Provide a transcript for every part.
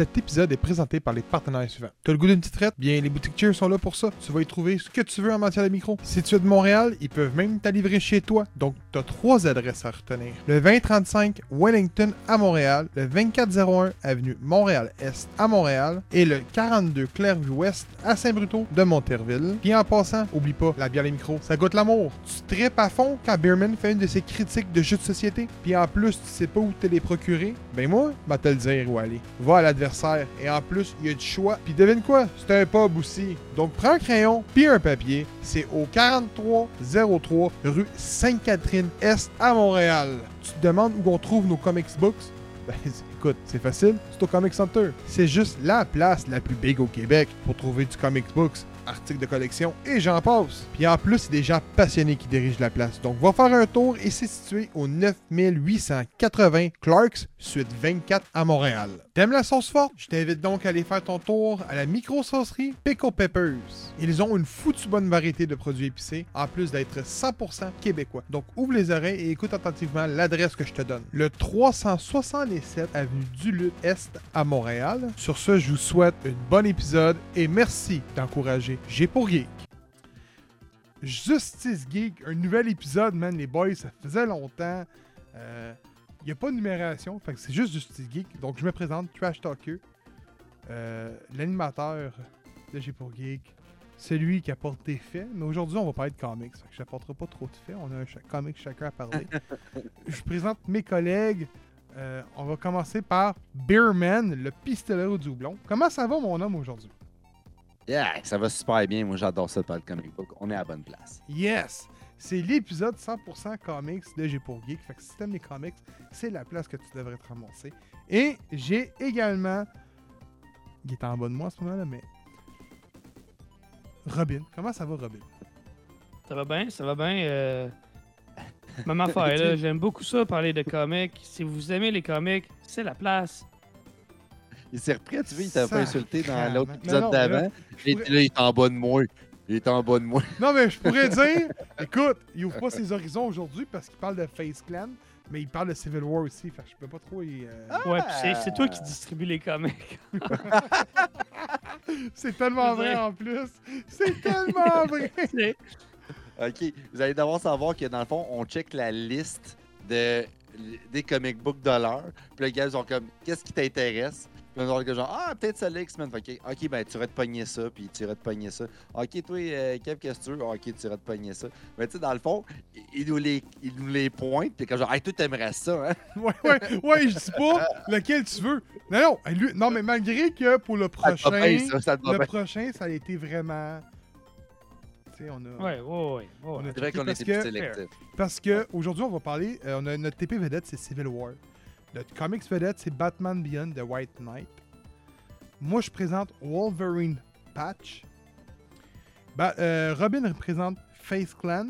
Cet épisode est présenté par les partenaires suivants. T'as le goût d'une petite traite? Bien, les boutiques Cheers sont là pour ça. Tu vas y trouver ce que tu veux en matière de micro. Si tu es de Montréal, ils peuvent même t'en livrer chez toi. Donc, t'as trois adresses à retenir. Le 2035 Wellington à Montréal, le 2401 Avenue Montréal-Est à Montréal et le 42 Clairvue-Ouest à Saint-Bruto de Monterville. Puis en passant, oublie pas, la bière les micros, ça goûte l'amour. Tu tripes à fond quand Beerman fait une de ses critiques de jeux de société. Puis en plus, tu sais pas où te les procurer. Ben moi, va te le dire où aller. Va à l'adversaire. Et en plus, il y a du choix. Puis devine quoi? C'est un pub aussi. Donc prends un crayon puis un papier. C'est au 4303 rue Sainte-Catherine-Est à Montréal. Tu te demandes où on trouve nos comics books? Ben, écoute, c'est facile, c'est au Comic Center. C'est juste la place la plus big au Québec pour trouver du comics books, articles de collection et j'en passe. Puis en plus, c'est des gens passionnés qui dirigent la place. Donc va faire un tour et c'est situé au 9880 Clarks, suite 24 à Montréal. T'aimes la sauce forte? Je t'invite donc à aller faire ton tour à la micro-saucerie Pickle Peppers. Ils ont une foutue bonne variété de produits épicés, en plus d'être 100% québécois. Donc ouvre les oreilles et écoute attentivement l'adresse que je te donne. Le 367 avenue Duluth Est à Montréal. Sur ce, je vous souhaite un bon épisode et merci d'encourager J'ai pour Geek. Justice Geek, un nouvel épisode, man, les boys, ça faisait longtemps. Euh, il n'y a pas de numération, c'est juste Justice Geek. Donc je me présente, Trash Talker, euh, l'animateur de J'ai pour Geek, celui qui apporte des faits. Mais aujourd'hui, on va parler de comics, je n'apporterai pas trop de faits. On a un comic chacun à parler. je présente mes collègues. Euh, on va commencer par Beerman, le pistolero du houblon. Comment ça va, mon homme, aujourd'hui? Yeah, ça va super bien. Moi, j'adore ça de parler de comic book. On est à la bonne place. Yes! C'est l'épisode 100% comics de J'ai pour Geek. Fait que si t'aimes les comics, c'est la place que tu devrais te ramasser. Et j'ai également. Il est en bas de moi à ce moment-là, mais. Robin. Comment ça va, Robin? Ça va bien, ça va bien. Euh... Même affaire, là. J'aime beaucoup ça, parler de comics. Si vous aimez les comics, c'est la place. Il s'est repris, tu vois, il t'a pas insulté dans l'autre épisode d'avant. je Et pourrais- là, il est en bas de moi. Il est en bas de moi. Non, mais je pourrais dire. Écoute, il ouvre pas ses horizons aujourd'hui parce qu'il parle de Face Clan, mais il parle de Civil War aussi. Fait que je peux pas trop. y, euh, Ouais, puis c'est- toi qui distribue les comics. C'est tellement vrai en plus. C'est tellement vrai. OK. Vous allez devoir savoir que dans le fond, on check la liste de, des comic books de l'heure. Puis les gars, ils sont comme, qu'est-ce qui t'intéresse? Puis ils sont genre, ah, peut-être ça X-Men. Fait que, OK, ben, tu irais te pogner ça, puis tu irais te pogner ça. OK, toi, euh, Kev, qu'est-ce que tu veux? OK, tu irais te pogner ça. Mais tu sais, dans le fond, il- nous les, il nous les pointe, puis quand genre, hey, toi, t'aimerais ça, hein? Ouais, ouais, ouais, je dis pas lequel tu veux. Non, non, lui- non, mais malgré que pour le prochain, bien, ça, ça te va le bien. prochain, ça a été vraiment. Tu sais, on a. Ouais, ouais, ouais. on a ouais. C'est vrai qu'on parce était plus que, sélectif. parce que aujourd'hui, on va parler. euh, on a notre TP vedette, c'est Civil War. Notre comics vedette, c'est Batman Beyond the White Knight. Moi, je présente Wolverine Patch. Ba- euh, Robin représente Face Clan.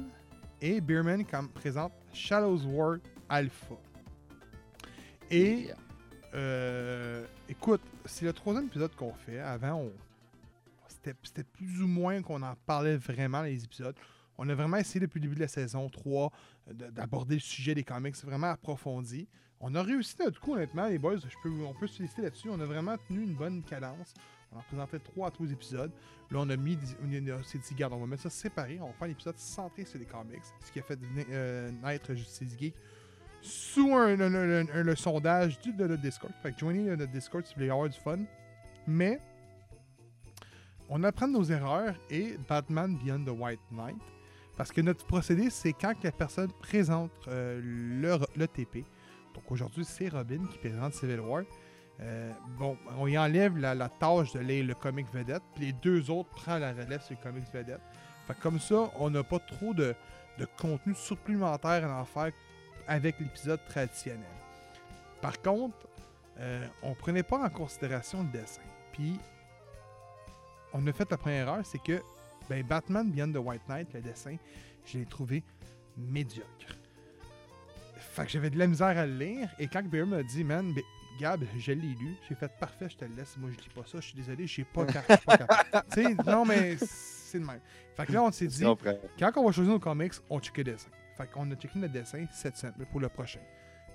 Et Beerman comme présente Shadows War Alpha. Et Yeah. Euh, écoute, c'est le troisième épisode qu'on fait. Avant, on... c'était plus ou moins qu'on en parlait vraiment les épisodes. On a vraiment essayé depuis le début de la saison 3 de- d'aborder le sujet des comics vraiment approfondi. On a réussi notre coup, honnêtement, les boys. Je peux, on peut se féliciter là-dessus. On a vraiment tenu une bonne cadence. On en présentait 3 à 3 épisodes. Là, on a mis. On a- s'est dit, garde, on va mettre ça séparé. On va faire un épisode centré sur les comics. Ce qui a fait euh, naître Justice Geek sous le sondage du, de notre Discord. Fait que joignez notre Discord si vous voulez avoir du fun. Mais on apprend nos erreurs et Batman Beyond the White Knight. Parce que notre procédé, c'est quand la personne présente euh, le, TP. Donc aujourd'hui, c'est Robin qui présente Civil War. Euh, bon, on y enlève la, tâche de lire le comic vedette, puis les deux autres prennent la relève sur le comic vedette. Fait que comme ça, on n'a pas trop de, de contenu supplémentaire à en faire avec l'épisode traditionnel. Par contre, euh, on prenait pas en considération le dessin. Puis, on a fait la première erreur, c'est que ben, Batman Beyond the White Knight, le dessin, je l'ai trouvé médiocre. Fait que j'avais de la misère à le lire, et quand Bear m'a dit, man, ben, Gab, je l'ai lu, j'ai fait parfait, je te le laisse, moi je lis pas ça, je suis désolé, j'ai pas, je suis pas capable. tu sais, non, mais c'est de même. Fait que là, on s'est dit, Je quand on va choisir nos comics, on check le dessin. Fait qu'on a checké notre dessin cette semaine pour le prochain.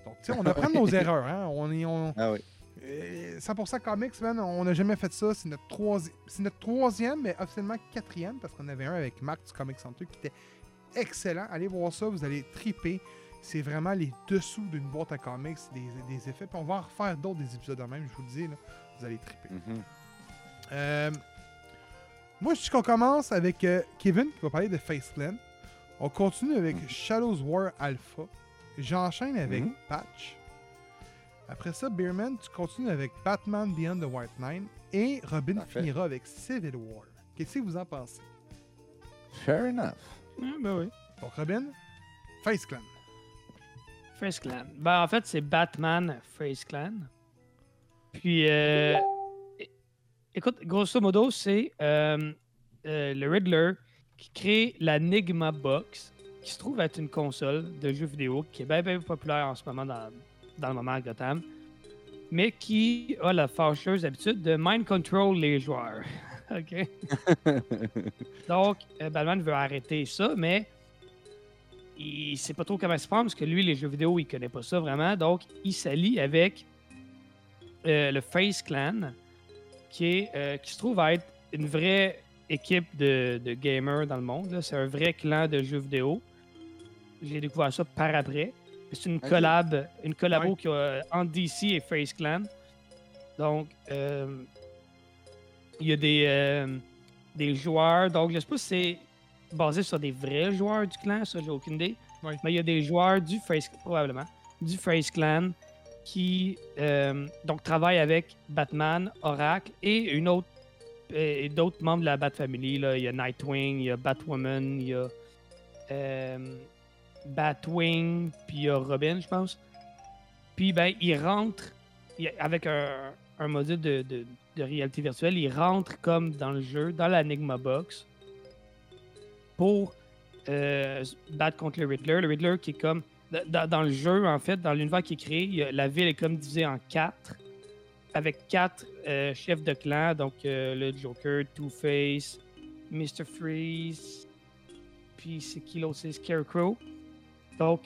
Donc, tu sais, on apprend nos erreurs, hein. On est, on... Ah oui. Euh, 100% Comics, man, on n'a jamais fait ça. C'est notre, troisi- c'est notre troisième, mais officiellement quatrième, parce qu'on avait un avec Marc du Comic Center qui était excellent. Allez voir ça, vous allez triper. C'est vraiment les dessous d'une boîte à comics, des, des effets. Puis on va en refaire d'autres des épisodes de même, je vous le dis. Là, vous allez triper. Mhm. Euh, moi, je dis qu'on commence avec euh, Kevin qui va parler de Face Clan. On continue avec Mhm. Shadows War Alpha. J'enchaîne avec Mhm. Patch. Après ça, Beerman, tu continues avec Batman Beyond the White Knight. Et Robin Parfait. finira avec Civil War. Qu'est-ce que vous en pensez? Fair enough. Ah, ben oui. Donc, Robin, Face Clan. Face Clan. Ben, en fait, c'est Batman Face Clan. Puis, euh, écoute, grosso modo, c'est euh, euh, le Riddler qui crée la Nigma Box, qui se trouve être une console de jeux vidéo qui est bien, bien populaire en ce moment dans, dans le moment à Gotham, mais qui a la fâcheuse habitude de mind control les joueurs. OK? Donc, euh, Batman veut arrêter ça, mais il sait pas trop comment se prendre parce que lui, les jeux vidéo, il connaît pas ça vraiment. Donc, il s'allie avec euh, le Face Clan, qui, est, euh, qui se trouve à être une vraie équipe de, de gamers dans le monde. C'est un vrai clan de jeux vidéo. J'ai découvert ça par après. C'est une collab, une collabo Ouais. qui a entre DC et Face Clan. Donc, euh, il y a des, euh, des joueurs. Donc, je sais pas si c'est basé sur des vrais joueurs du clan, ça, j'ai aucune idée. Ouais. Mais il y a des joueurs du Face, probablement, du Face Clan qui euh, donc travaillent avec Batman, Oracle et une autre et d'autres membres de la Bat Family. Là. Il y a Nightwing, il y a Batwoman, il y a euh, Batwing, puis il y a Robin, je pense. Puis ben, il rentre avec un, module de, réalité virtuelle, il rentre comme dans le jeu, dans l'Enigma Box, pour euh, battre contre le Riddler. Le Riddler qui est comme. Dans, le jeu, en fait, dans l'univers qui est créé, la ville est comme divisée en quatre, avec quatre euh, chefs de clan, donc euh, le Joker, Two-Face, Mr. Freeze, puis c'est qui l'autre? C'est Scarecrow. Donc,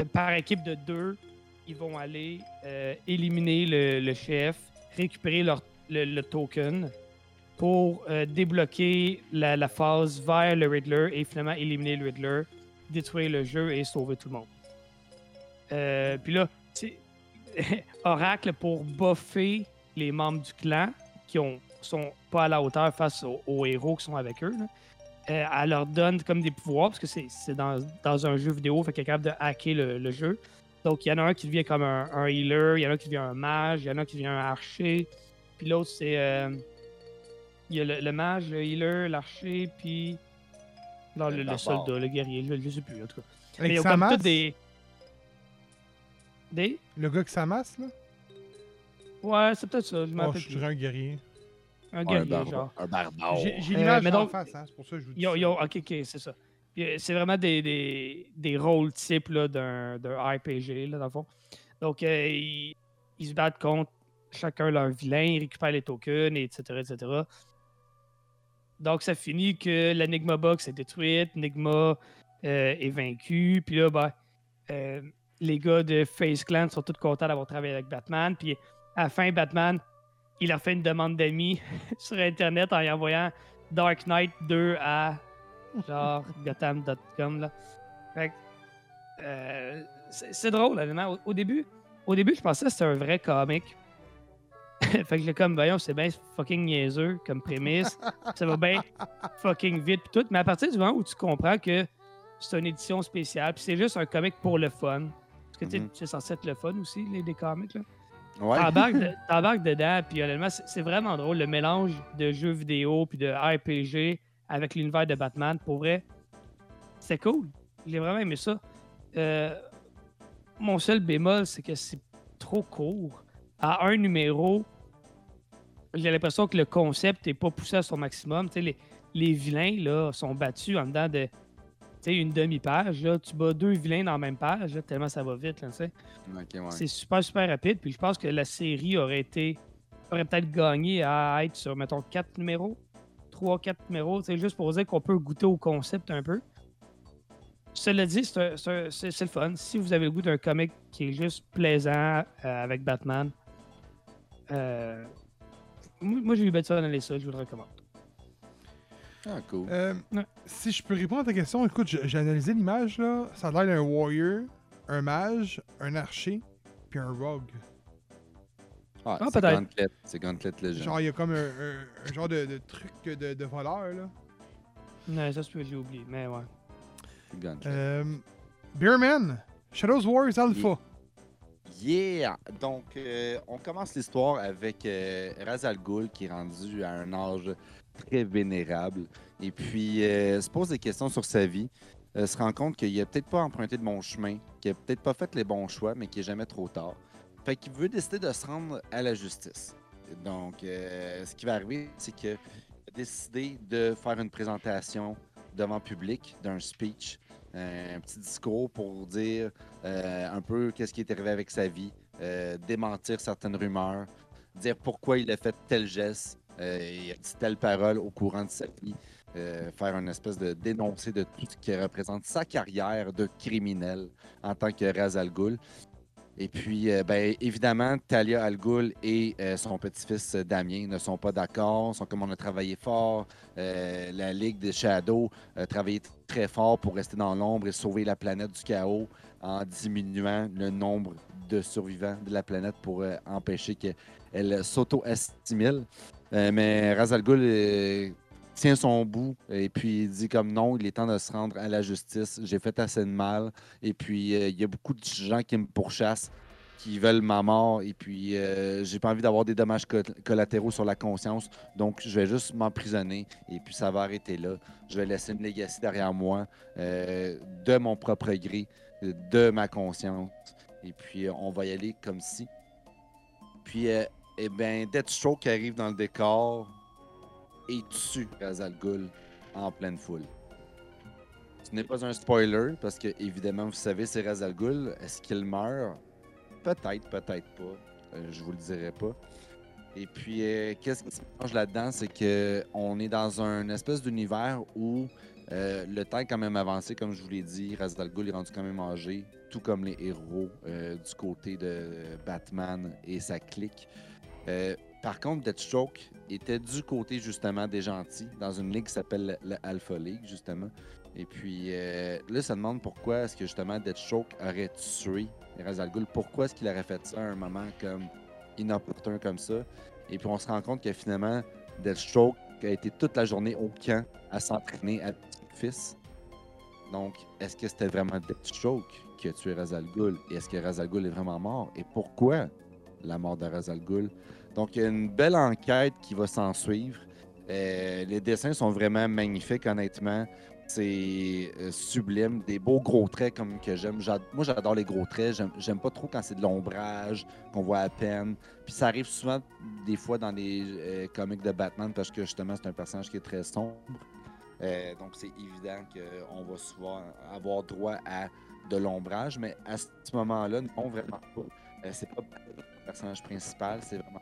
euh, par équipe de deux, ils vont aller euh, éliminer le, chef, récupérer leur, le, token pour euh, débloquer la, phase vers le Riddler et finalement éliminer le Riddler, détruire le jeu et sauver tout le monde. Puis là, Oracle pour buffer les membres du clan qui ont, sont pas à la hauteur face aux, héros qui sont avec eux. Euh, elle leur donne comme des pouvoirs parce que c'est c'est dans, dans un jeu vidéo, fait qu'elle est capable de hacker le, le jeu. Donc il y en a un qui devient comme un, un healer, il y en a un qui devient un mage, il y en a un qui devient un archer, puis l'autre c'est. euh, il y a le, le mage, le healer, l'archer, puis. Non, Le soldat, le guerrier, je, je sais plus en tout cas. Mais Avec ils ont comme tous des. Des? le gars qui s'amasse, là? Ouais, c'est peut-être ça, je Oh, je dirais un guerrier. Un un, guerrier, barba- genre. un barbare. J'ai Euh, l'image mais en face, hein, c'est pour ça que je vous dis. Yo, yo, ok, ok, c'est ça. Euh, C'est vraiment des, des, des rôles types là, d'un d'un RPG, là, dans le fond. Donc, euh, ils, ils se battent contre chacun leur vilain, ils récupèrent les tokens, etc., etc. Donc, ça finit que l'Enigma Box est détruite, Enigma euh, est vaincu, puis là, ben, euh, les gars de Face Clan sont tous contents d'avoir travaillé avec Batman, puis à la fin, Batman, il leur fait une demande d'amis sur Internet en y envoyant Dark Knight 2 à genre gotham.com là. Fait que, euh, c'est drôle, honnêtement. Au, au début, au début, je pensais que c'était un vrai comic. fait que comme, voyons, c'est bien fucking niaiseux comme prémisse. Ça va bien fucking vite pis tout. Mais à partir du moment où tu comprends que c'est une édition spéciale, puis c'est juste un comic pour le fun. Parce que tu sais, Mhm. c'est censé être le fun aussi, les, des comics. Là. Ouais. T'embarques de- t'embarques dedans, puis honnêtement, c'est c'est vraiment drôle le mélange de jeux vidéo puis de RPG avec l'univers de Batman. Pour vrai, c'est cool. J'ai vraiment aimé ça. Euh, mon seul bémol, c'est que c'est trop court. À un numéro, j'ai l'impression que le concept n'est pas poussé à son maximum. Les, les vilains là, sont battus en dedans de sais, une demi-page. là. Tu bats deux vilains dans la même page, là, tellement ça va vite. Là, tu sais. Ok, ouais. C'est super, super rapide. Puis je pense que la série aurait été. aurait peut-être gagné à être sur, mettons, 4 numéros. 3, 4 numéros. C'est juste pour dire qu'on peut goûter au concept un peu. Cela dit, c'est le fun. Si vous avez le goût d'un comic qui est juste plaisant euh, avec Batman, Euh, moi, j'ai eu ça dans les ça, je vous le recommande. Ah, cool. Euh. Si je peux répondre à ta question, écoute, j'ai j'ai analysé l'image, là. Ça a l'air d'un warrior, un mage, un archer, puis un rogue. Ah, ah, c'est peut-être. Gauntlet. C'est Gauntlet Legend. Genre, il y a comme un, un- un genre de, de truc de, de voleur, là. Non, ça se peut, j'ai oublié, mais ouais. Gauntlet. Euh, Beerman, Shadows Wars Alpha. Yeah! Donc, euh, on commence l'histoire avec euh, Ra's al Ghul qui est rendu à un âge très vénérable et puis euh, se pose des questions sur sa vie. se rend compte qu'il a peut-être pas emprunté le bon chemin, qu'il a peut-être pas fait les bons choix, mais qu'il est jamais trop tard. Fait qu'il veut décider de se rendre à la justice. Donc, euh, ce qui va arriver, c'est qu'il a décidé de faire une présentation devant public d'un speech, un petit discours pour dire euh, un peu qu'est-ce qui est arrivé avec sa vie, euh, démentir certaines rumeurs, dire pourquoi il a fait tel geste, il a dit telle parole au courant de sa vie, euh, faire une espèce de dénoncé de tout ce qui représente sa carrière de criminel en tant que Raz Al Ghul. Et puis, euh, ben, évidemment, Talia Al Ghul et euh, son petit-fils euh, Damien ne sont pas d'accord, sont comme on a travaillé fort. La Ligue des Shadows a travaillé très fort pour rester dans l'ombre et sauver la planète du chaos en diminuant le nombre de survivants de la planète pour empêcher qu'elle s'auto-assimile. Mais Ra's al Ghul tient son bout et puis il dit comme non, il est temps de se rendre à la justice. J'ai fait assez de mal. Et puis euh, il y a beaucoup de gens qui me pourchassent qui veulent ma mort. Et puis euh, j'ai pas envie d'avoir des dommages co- collatéraux sur la conscience. Donc je vais juste m'emprisonner et puis ça va arrêter là. Je vais laisser une legacy derrière moi euh, de mon propre gré de ma conscience. Et puis on va y aller comme si. Puis eh ben Deathstroke arrive dans le décor et tue Ra's al Ghul en pleine foule ce n'est pas un spoiler parce que évidemment vous savez c'est Ra's al Ghul est-ce qu'il meurt? Peut-être, peut-être pas. Euh, je vous le dirai pas. Et puis, euh, qu'est-ce qui se change là-dedans, c'est que on est dans un espèce d'univers où euh, le temps est quand même avancé, comme je vous l'ai dit. Ra's al Ghul est rendu quand même âgé, tout comme les héros euh, du côté de Batman et sa clique. Par contre, Deathstroke était du côté justement des gentils, dans une ligue qui s'appelle le Alpha League, justement. Et puis euh, là, ça demande pourquoi est-ce que justement Deathstroke aurait tué Ra's al Ghul? Pourquoi est-ce qu'il aurait fait ça à un moment comme inopportun comme ça? Et puis on se rend compte que finalement, Deathstroke a été toute la journée au camp à s'entraîner son fils. Donc, est-ce que c'était vraiment Deathstroke qui a tué Ra's al Ghul? Et est-ce que Ra's al Ghul est vraiment mort? Et pourquoi la mort de Ra's al Ghul? Donc, il y a une belle enquête qui va s'en suivre. Euh, les dessins sont vraiment magnifiques, honnêtement. C'est euh, sublime, des beaux gros traits comme que j'aime. Moi, j'adore les gros traits. J'aime- pas trop quand c'est de l'ombrage, qu'on voit à peine. Puis ça arrive souvent, des fois, dans les euh, comics de Batman, parce que justement, c'est un personnage qui est très sombre. Donc, c'est évident qu'on va souvent avoir droit à de l'ombrage, mais à ce moment-là, non, vraiment pas. C'est pas le personnage principal, c'est vraiment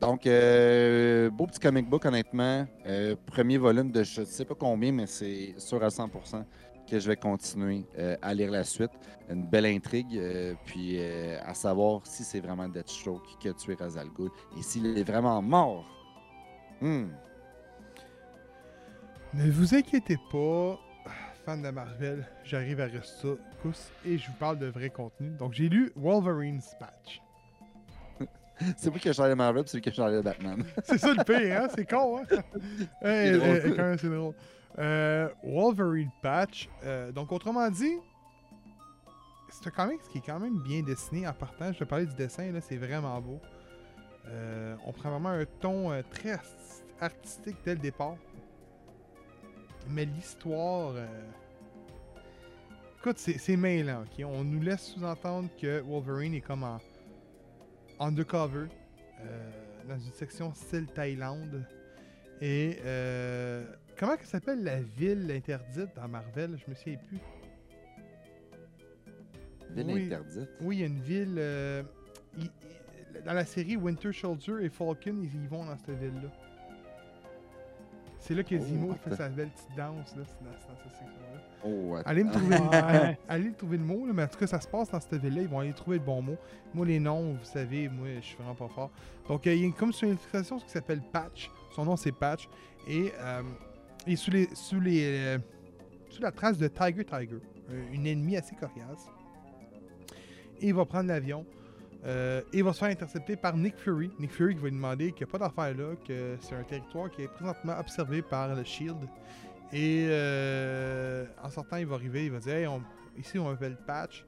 donc, euh, beau petit comic book, honnêtement. Euh, premier volume de je ne sais pas combien, mais c'est sûr à 100% que je vais continuer euh, à lire la suite. Une belle intrigue, euh, puis à savoir si c'est vraiment Deathstroke qui a tué Ra's al Ghul et s'il est vraiment mort. Hmm. Ne vous inquiétez pas, fan de Marvel, j'arrive à rester pouce et je vous parle de vrai contenu. Donc j'ai lu Wolverine's Patch. C'est moi qui ai changé Marvel, c'est lui qui a changé Batman. C'est ça le pire, hein? C'est con, hein? Hey, drôle. euh, quand même, c'est drôle. Euh, Wolverine Patch. euh, donc, autrement dit, c'est un comics qui est quand même bien dessiné en partant. Je te parlais du dessin, là, c'est vraiment beau. On prend vraiment un ton très arti- artistique dès le départ. Mais l'histoire. euh, Écoute, c'est mêlant, ok? On nous laisse sous-entendre que Wolverine est comme en undercover euh, dans une section style Thaïlande. Et euh, comment que s'appelle la ville interdite dans Marvel? Je me souviens plus. Ville Oui. interdite? Oui, il y a une ville. euh, dans la série Winter Soldier et Falcon, ils y vont dans cette ville-là. C'est là que Oh, Zemo fait sa belle petite danse. Là, c'est dans, c'est dans cette section-là. Oh. Allez me trouver, Ouais. allez trouver le mot, là, mais en tout cas, ça se passe dans cette ville-là. Ils vont aller trouver le bon mot. Moi, les noms, vous savez, moi, je suis vraiment pas fort. Donc, euh, il y a comme sur une illustration qui s'appelle Patch. Son nom, c'est Patch. Et euh, il est sous, les, sous, les, euh, sous la trace de Tiger Tiger, euh, une ennemie assez coriace. Et il va prendre l'avion. Euh, et il va se faire intercepter par Nick Fury. Nick Fury qui va lui demander qu'il n'y a pas d'affaire là, que c'est un territoire qui est présentement observé par le Shield. Et euh, en sortant, il va arriver, il va dire Hey, on- ici on m'appelle Patch.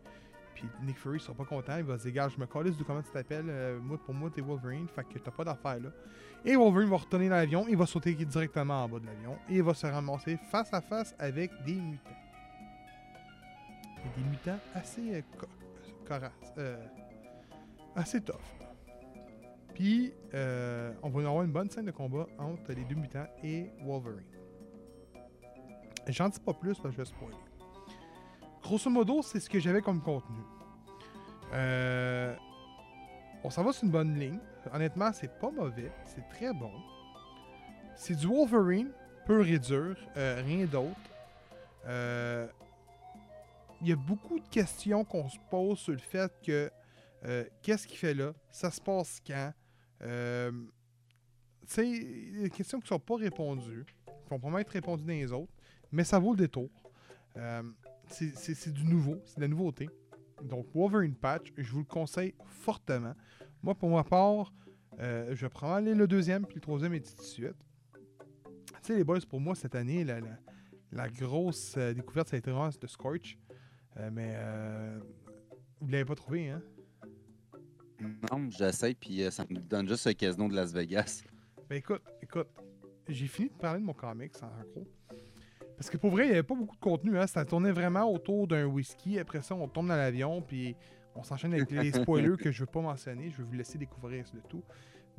Puis Nick Fury sera pas content, il va se dire Gars, je me calisse de comment tu t'appelles. Euh, moi, pour moi, t'es Wolverine, fait que t'as pas d'affaire là. Et Wolverine va retourner dans l'avion, il va sauter directement en bas de l'avion et il va se ramasser face à face avec des mutants. Des mutants assez euh, co- coraces, assez tough. Puis, euh, on va avoir une bonne scène de combat entre les deux mutants et Wolverine. J'en dis pas plus parce que je vais spoiler. Grosso modo, c'est ce que j'avais comme contenu. Euh, on s'en va sur une bonne ligne. Honnêtement, c'est pas mauvais. C'est très bon. C'est du Wolverine, pur et dur. euh, rien d'autre. Il y a beaucoup de questions qu'on se pose sur le fait que euh, qu'est-ce qu'il fait là? Ça se passe quand? Euh, a des questions qui ne sont pas répondues, qui vont probablement être répondues dans les autres, mais ça vaut le détour. Euh, c'est- c'est c'est du nouveau, c'est de la nouveauté. Donc, Wolverine Patch, je vous le conseille fortement. Moi, pour ma part, euh, je vais probablement aller le deuxième puis le troisième et ainsi de suite. Tu sais, les boys, pour moi, cette année, la, grosse découverte, ça a été vraiment de Scorch. Mais vous l'avez pas trouvé, hein? Non, j'essaie, puis euh, ça me donne juste le casino de Las Vegas. Ben écoute, écoute, j'ai fini de parler de mon comics en gros. Parce que pour vrai, il n'y avait pas beaucoup de contenu, hein. Ça tournait vraiment autour d'un whisky. Après ça, on tombe dans l'avion, puis on s'enchaîne avec les spoilers que je veux pas mentionner. Je vais vous laisser découvrir le tout.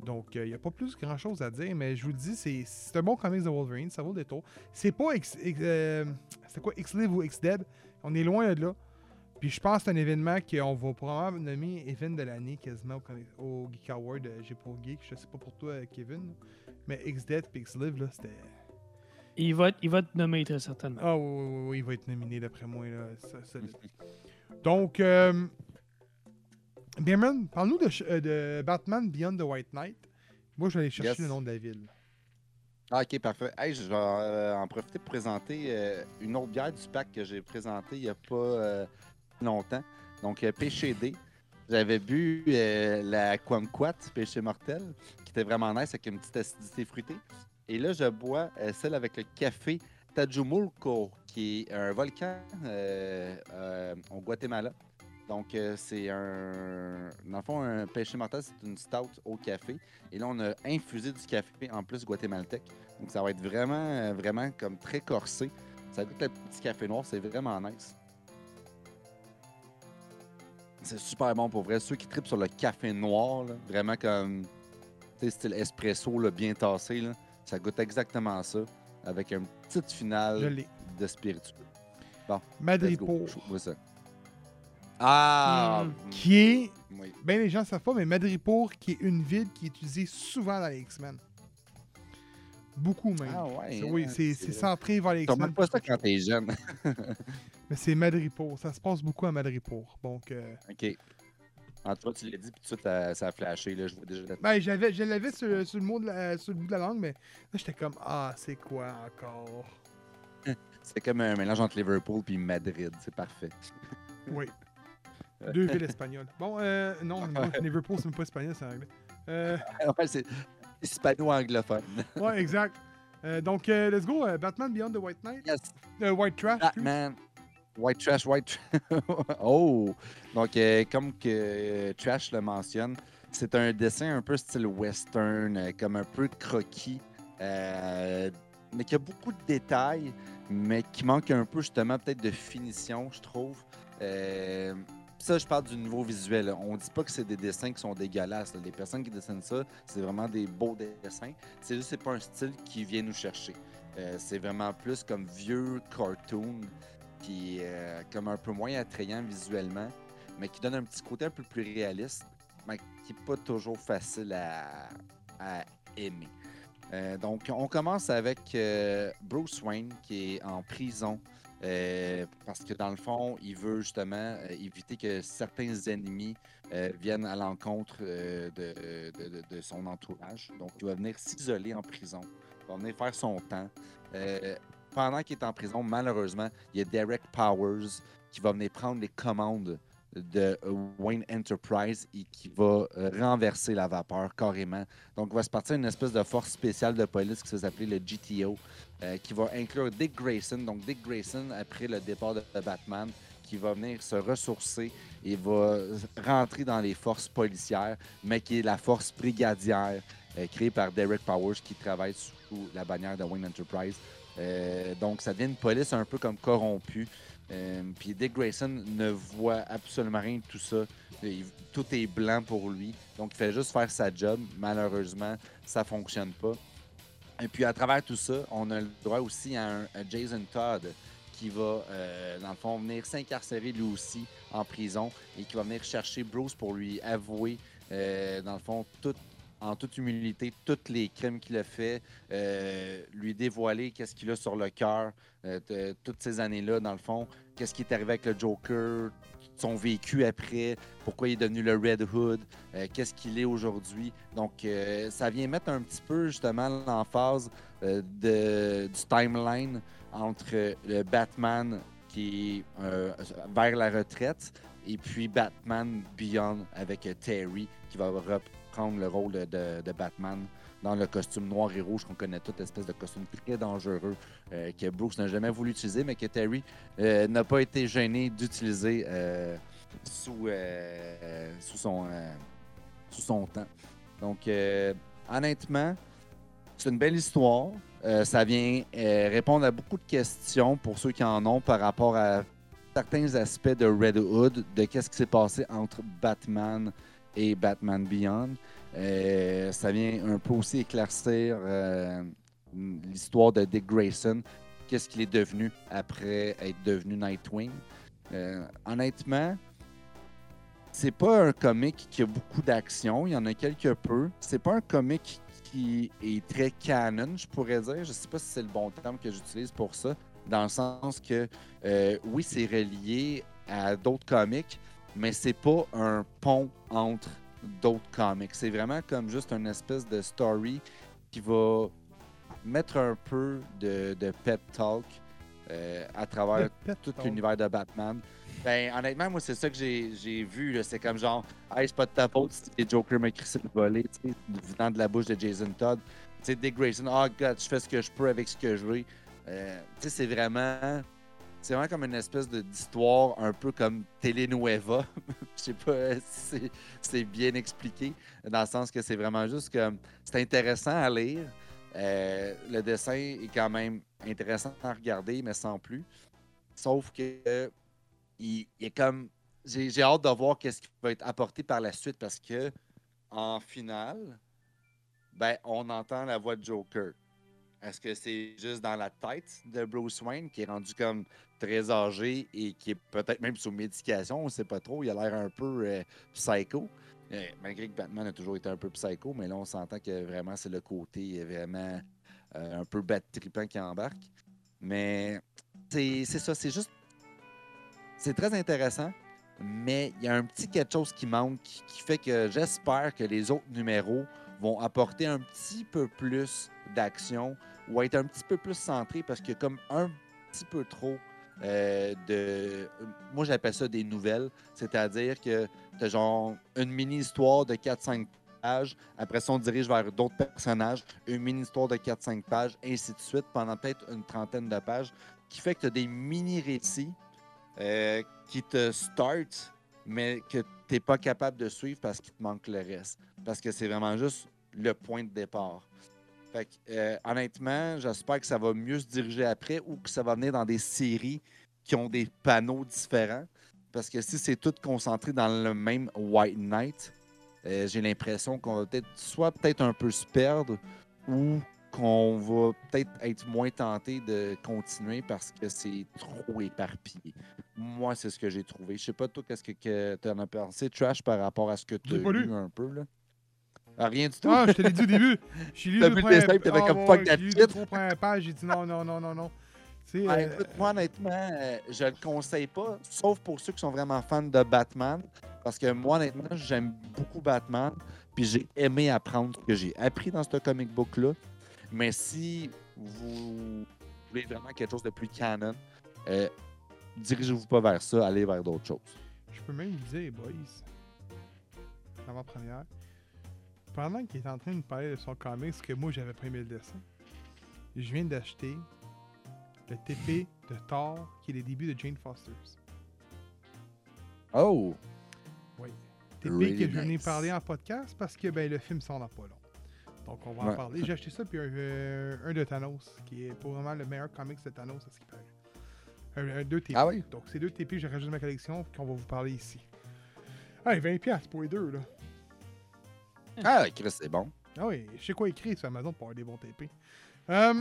Donc, euh, il n'y a pas plus grand chose à dire, mais je vous le dis, c'est c'est un bon comics de Wolverine, ça vaut le détour. C'est pas X, X- euh, c'était quoi, X-Live ou X-Dead On est loin de là. Puis je pense que c'est un événement qu'on va probablement nommer event de l'année quasiment au, Geek Award. euh, J'ai pour Geek, je sais pas pour toi, euh, Kevin. Mais X-Dead et X-Live, là, c'était. Il va, il va te nommer très certainement. Ah oui, oui, oui, il va être nominé d'après moi. Là. Ça- ça- Donc, euh, Bierman, parle-nous de, euh, de Batman Beyond the White Knight. Moi, je vais aller chercher Yes. le nom de la ville. Ah, ok, parfait. Hey, je vais euh, en profiter pour présenter euh, une autre bière du pack que j'ai présenté il n'y a pas euh, longtemps. Donc, euh, PCD. J'avais bu euh, la Quamquat, Péché Mortel, qui était vraiment nice avec une petite acidité fruitée. Et là, je bois euh, celle avec le café Tajumulco, qui est un volcan au Guatemala. Donc, c'est un. Dans le fond, un péché mortel, c'est une stout au café. Et là, on a infusé du café en plus guatémaltèque. Donc, ça va être vraiment, vraiment comme très corsé. Ça goûte le petit café noir, c'est vraiment nice. C'est super bon pour vrai. Ceux qui tripent sur le café noir, là, vraiment comme, style espresso, là, bien tassé, là, ça goûte exactement ça, avec une petite finale de spiritueux. Je vois ça. Ah! Mm. Qui est. Oui. Ben, les gens ne savent pas, mais Madripoor, qui est une ville qui est utilisée souvent dans les X-Men. Beaucoup même. Ah ouais. Oui, hein, c'est centré vers les X-Men. pas ça quand t'es jeune. Mais c'est Madripoor. Ça se passe beaucoup à Madripoor. Donc, euh, OK. En tout cas, tu l'as dit, puis tout de suite, ça, ça a flashé. Là, je vois déjà ben, j'avais, je l'avais sur, sur le mot de la- sur le bout de la langue, mais là, j'étais comme, ah, c'est quoi encore? C'est comme un mélange entre Liverpool puis Madrid. C'est parfait. Oui. Deux villes espagnoles. Bon, euh, non, Liverpool, c'est même pas espagnol, c'est anglais. Euh, ouais, c'est hispano-anglophone. ouais, exact. Euh, donc, euh, let's go. euh, Batman Beyond the White Knight. Yes. Euh, White Trash. Batman. White trash, white trash. oh! Donc, euh, comme que Trash le mentionne, c'est un dessin un peu style western, euh, comme un peu croquis, euh, mais qui a beaucoup de détails, mais qui manque un peu justement peut-être de finition, je trouve. Ça, je parle du niveau visuel. On dit pas que c'est des dessins qui sont dégueulasses. Les personnes qui dessinent ça, c'est vraiment des beaux dessins. C'est juste c'est pas un style qui vient nous chercher. C'est vraiment plus comme vieux cartoon, puis euh, comme un peu moins attrayant visuellement, mais qui donne un petit côté un peu plus réaliste, mais qui n'est pas toujours facile à, aimer. Euh, donc, on commence avec euh, Bruce Wayne qui est en prison parce que dans le fond, il veut justement éviter que certains ennemis viennent à l'encontre de- de- de son entourage. Donc, il va venir s'isoler en prison. Il va venir faire son temps. Pendant qu'il est en prison, malheureusement, il y a Derek Powers qui va venir prendre les commandes de Wayne Enterprise et qui va euh, renverser la vapeur carrément. Donc, va se partir une espèce de force spéciale de police qui va s'appeler le GTO, euh, qui va inclure Dick Grayson. Donc, Dick Grayson, après le départ de, de Batman, qui va venir se ressourcer et va rentrer dans les forces policières, mais qui est la force brigadière euh, créée par Derek Powers, qui travaille sous la bannière de Wayne Enterprise. Euh, donc, ça devient une police un peu comme corrompue. Euh, Puis Dick Grayson ne voit absolument rien de tout ça. Tout est blanc pour lui. Donc, il fait juste faire sa job. Malheureusement, ça fonctionne pas. Et puis, à travers tout ça, on a le droit aussi à un, Jason Todd qui va, euh, dans le fond, venir s'incarcérer lui aussi en prison et qui va venir chercher Bruce pour lui avouer, dans le fond, tout, en toute humilité, tous les crimes qu'il a fait, euh, lui dévoiler qu'est-ce qu'il a sur le cœur euh, toutes ces années-là, dans le fond, qu'est-ce qui est arrivé avec le Joker, son vécu après, pourquoi il est devenu le Red Hood, euh, qu'est-ce qu'il est aujourd'hui. Donc, ça vient mettre un petit peu justement l'emphase du timeline entre le Batman qui est vers la retraite et puis Batman Beyond avec Terry qui va reprendre le rôle de, Batman dans le costume noir et rouge qu'on connaît toute espèce de costume très dangereux euh, que Bruce n'a jamais voulu utiliser, mais que Terry euh, n'a pas été gêné d'utiliser euh, sous, sous, son, sous son temps. Donc, honnêtement, c'est une belle histoire. Ça vient répondre à beaucoup de questions pour ceux qui en ont par rapport à certains aspects de Red Hood, de qu'est-ce qui s'est passé entre Batman et Batman Beyond. Euh, ça vient un peu aussi éclaircir euh, l'histoire de Dick Grayson, qu'est-ce qu'il est devenu après être devenu Nightwing? Euh, honnêtement, c'est pas un comic qui a beaucoup d'action, il y en a quelque peu. C'est pas un comic qui est très canon, je pourrais dire. Je sais pas si c'est le bon terme que j'utilise pour ça, dans le sens que euh, oui, c'est relié à d'autres comics, mais c'est pas un pont entre d'autres comics. C'est vraiment comme juste une espèce de story qui va mettre un peu de, de pep talk euh, à travers tout l'univers de Batman. Ben, honnêtement, moi, c'est ça que j'ai vu. C'est comme genre, hey, c'est pas de ta faute si les Joker m'a crissé le volet, tu sais, venant de la bouche de Jason Todd. Tu sais, Dick Grayson, oh, God, je fais ce que je peux avec ce que je veux. Euh, tu sais, c'est vraiment. C'est vraiment comme une espèce d'histoire un peu comme Telenueva. Je sais pas si c'est- bien expliqué, dans le sens que c'est vraiment juste comme. C'est intéressant à lire. Euh, le dessin est quand même intéressant à regarder, mais sans plus. Sauf que il, il est comme. J'ai j'ai hâte de voir qu'est-ce qui va être apporté par la suite parce que en finale, ben, on entend la voix de Joker. Est-ce que c'est juste dans la tête de Bruce Wayne qui est rendu comme très âgé et qui est peut-être même sous médication? On ne sait pas trop. Il a l'air un peu euh, psycho. Euh, malgré que Batman a toujours été un peu psycho, mais là, on s'entend que vraiment, c'est le côté vraiment euh, un peu bat trippant qui embarque. Mais c'est ça, c'est juste. C'est très intéressant, mais il y a un petit quelque chose qui manque qui fait que j'espère que les autres numéros vont apporter un petit peu plus d'action ou être un petit peu plus centrés parce qu'il y a comme un petit peu trop euh, de. Moi, j'appelle ça des nouvelles, c'est-à-dire que tu as genre une mini-histoire de 4-5 pages. Après ça, on dirige vers d'autres personnages, une mini-histoire de 4-5 pages, ainsi de suite, pendant peut-être une trentaine de pages, qui fait que tu as des mini-récits euh, qui te start, mais que tu n'es pas capable de suivre parce qu'il te manque le reste. Parce que c'est vraiment juste le point de départ. Fait que, euh, honnêtement, j'espère que ça va mieux se diriger après ou que ça va venir dans des séries qui ont des panneaux différents. Parce que si c'est tout concentré dans le même White Knight, euh, j'ai l'impression qu'on va peut-être soit peut-être un peu se perdre ou qu'on va peut-être être moins tenté de continuer parce que c'est trop éparpillé. Moi, c'est ce que j'ai trouvé. Je sais pas, toi, qu'est-ce que, tu en as pensé, Trash, par rapport à ce que tu as lu un peu, là? Ah, rien du tout. Ah, je te l'ai dit au début. J'ai lu T'as le vu le premier- dessin, t'avais Ah, comme fuck that J'ai lu trois premières pages, j'ai dit non, non, non, non, non. Tu sais, Ah, euh, écoute, moi, honnêtement, euh, je le conseille pas, sauf pour ceux qui sont vraiment fans de Batman. Parce que moi, honnêtement, j'aime beaucoup Batman. Puis j'ai aimé apprendre ce que j'ai appris dans ce comic book-là. Mais si vous voulez vraiment quelque chose de plus canon, euh, dirigez-vous pas vers ça, allez vers d'autres choses. je peux même vous dire, boys, avant-première, pendant qu'il est en train de parler de son comics, que moi j'avais pas aimé le dessin, je viens d'acheter le TP de Thor, qui est les débuts de Jane Foster's. Oh! TP Really que je venais nice. parler en podcast parce que ben, le film sort dans pas long. Donc on va en parler. J'ai acheté ça puis un, euh, un de Thanos, qui est pour vraiment le meilleur comics de Thanos, à ce qui paraît. Un, deux TP. Ah oui? Donc c'est deux TP que j'ai rajouté dans ma collection qu'on va vous parler ici. Ah, 20$ pour les deux, là. Ah, Chris, c'est bon. Ah oui, je sais quoi écrire sur Amazon pour avoir des bons TP. Euh,